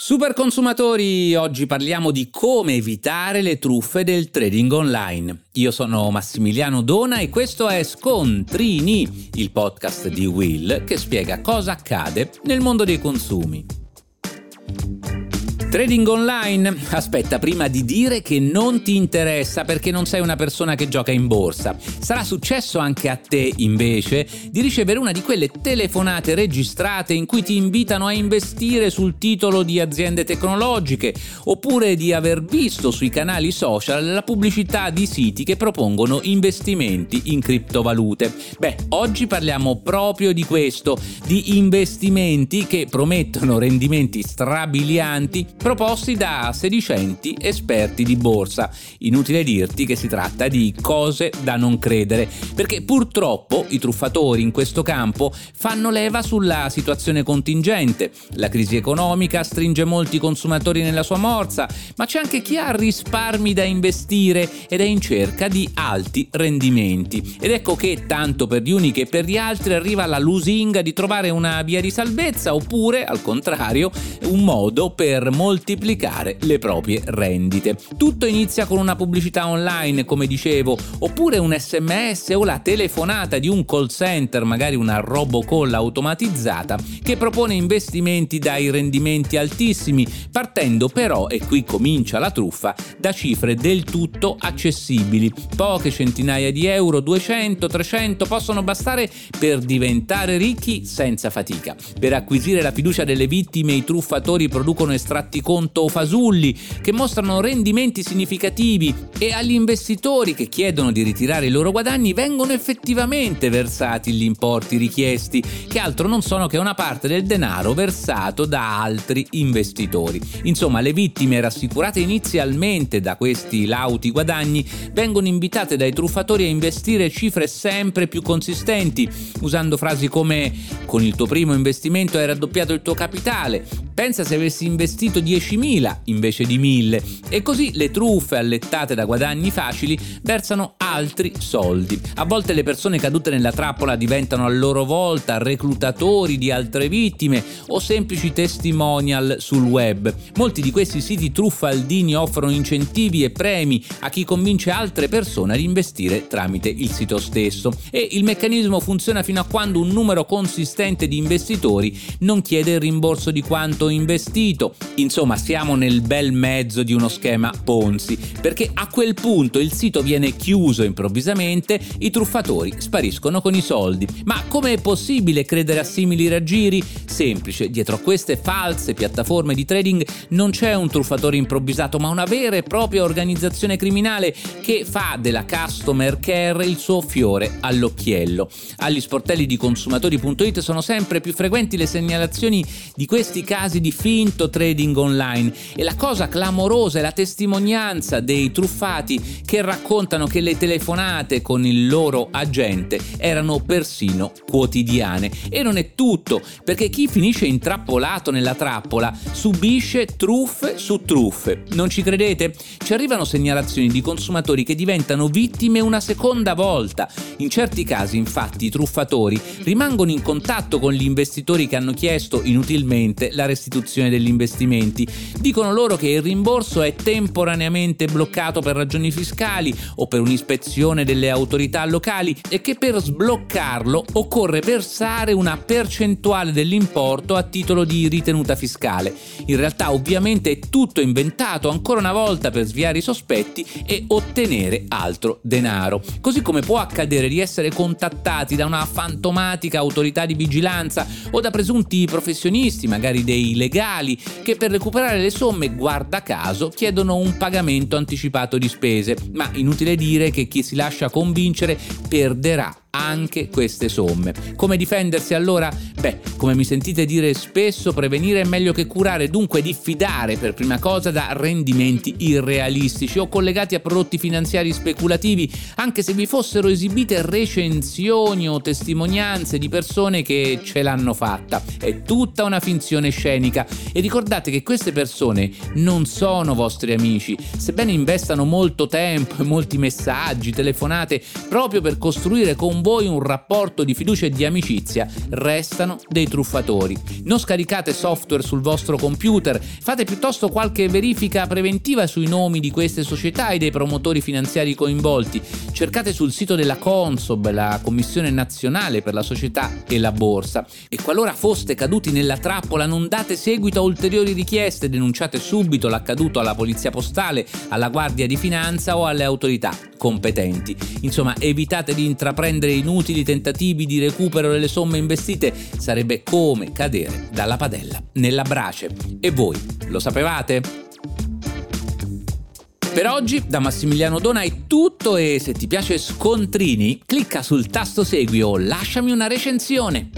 Super consumatori, oggi parliamo di come evitare le truffe del trading online. Io sono Massimiliano Dona e questo è Scontrini, il podcast di Will che spiega cosa accade nel mondo dei consumi. Trading online? Aspetta, prima di dire che non ti interessa perché non sei una persona che gioca in borsa. Sarà successo anche a te, invece, di ricevere una di quelle telefonate registrate in cui ti invitano a investire sul titolo di aziende tecnologiche, oppure di aver visto sui canali social la pubblicità di siti che propongono investimenti in criptovalute. Beh, oggi parliamo proprio di questo, di investimenti che promettono rendimenti strabilianti proposti da sedicenti esperti di borsa. Inutile dirti che si tratta di cose da non credere, perché purtroppo i truffatori in questo campo fanno leva sulla situazione contingente. La crisi economica stringe molti consumatori nella sua morsa, ma c'è anche chi ha risparmi da investire ed è in cerca di alti rendimenti. Ed ecco che tanto per gli uni che per gli altri arriva la lusinga di trovare una via di salvezza oppure, al contrario, un modo per molti moltiplicare le proprie rendite. Tutto inizia con una pubblicità online, come dicevo, oppure un sms o la telefonata di un call center, magari una robocall automatizzata, che propone investimenti dai rendimenti altissimi, partendo però, e qui comincia la truffa, da cifre del tutto accessibili. Poche centinaia di euro, 200, 300 possono bastare per diventare ricchi senza fatica. Per acquisire la fiducia delle vittime i truffatori producono estratti fatti conto fasulli che mostrano rendimenti significativi e agli investitori che chiedono di ritirare i loro guadagni vengono effettivamente versati gli importi richiesti, che altro non sono che una parte del denaro versato da altri investitori. Insomma, le vittime rassicurate inizialmente da questi lauti guadagni vengono invitate dai truffatori a investire cifre sempre più consistenti, usando frasi come con il tuo primo investimento hai raddoppiato il tuo capitale, pensa se avessi investito 10.000 invece di 1.000 e così le truffe allettate da guadagni facili versano altri soldi. A volte le persone cadute nella trappola diventano a loro volta reclutatori di altre vittime o semplici testimonial sul web. Molti di questi siti truffaldini offrono incentivi e premi a chi convince altre persone ad investire tramite il sito stesso e il meccanismo funziona fino a quando un numero consistente di investitori non chiede il rimborso di quanto investito. Insomma, siamo nel bel mezzo di uno schema Ponzi, perché a quel punto il sito viene chiuso improvvisamente, i truffatori spariscono con i soldi. Ma come è possibile credere a simili raggiri? Semplice, dietro a queste false piattaforme di trading non c'è un truffatore improvvisato, ma una vera e propria organizzazione criminale che fa della customer care il suo fiore all'occhiello. Agli sportelli di consumatori.it sono sempre più frequenti le segnalazioni di questi casi di finto trading online e la cosa clamorosa è la testimonianza dei truffati che raccontano che le telefonate con il loro agente erano persino quotidiane. E non è tutto, perché chi finisce intrappolato nella trappola subisce truffe su truffe. Non ci credete? Ci arrivano segnalazioni di consumatori che diventano vittime una seconda volta. In certi casi, infatti, i truffatori rimangono in contatto con gli investitori che hanno chiesto inutilmente la restituzione degli investimenti. Dicono loro che il rimborso è temporaneamente bloccato per ragioni fiscali o per un'ispezione delle autorità locali e che per sbloccarlo occorre versare una percentuale dell'importo a titolo di ritenuta fiscale. In realtà ovviamente è tutto inventato ancora una volta per sviare i sospetti e ottenere altro denaro. Così come può accadere di essere contattati da una fantomatica autorità di vigilanza o da presunti professionisti, magari dei legali, che per recuperare le somme, guarda caso, chiedono un pagamento anticipato di spese, ma inutile dire che chi si lascia convincere perderà anche queste somme. Come difendersi allora? Beh, come mi sentite dire spesso, prevenire è meglio che curare, dunque diffidare per prima cosa da rendimenti irrealistici. O collegati a prodotti finanziari speculativi, anche se vi fossero esibite recensioni o testimonianze di persone che ce l'hanno fatta. È tutta una finzione scenica. E ricordate che queste persone non sono vostri amici, sebbene investano molto tempo e molti messaggi, telefonate proprio per costruire con voi un rapporto di fiducia e di amicizia, restano dei truffatori. Non scaricate software sul vostro computer, fate piuttosto qualche verifica preventiva sui nomi di queste società e dei promotori finanziari coinvolti. Cercate sul sito della Consob, la Commissione Nazionale per la Società e la Borsa. E qualora foste caduti nella trappola, non date seguito a ulteriori richieste, denunciate subito l'accaduto alla Polizia Postale, alla Guardia di Finanza o alle autorità competenti. Insomma, evitate di intraprendere inutili tentativi di recupero delle somme investite, sarebbe come cadere dalla padella nella brace. E voi lo sapevate? Per oggi da Massimiliano Dona è tutto e se ti piace Scontrini clicca sul tasto segui o lasciami una recensione.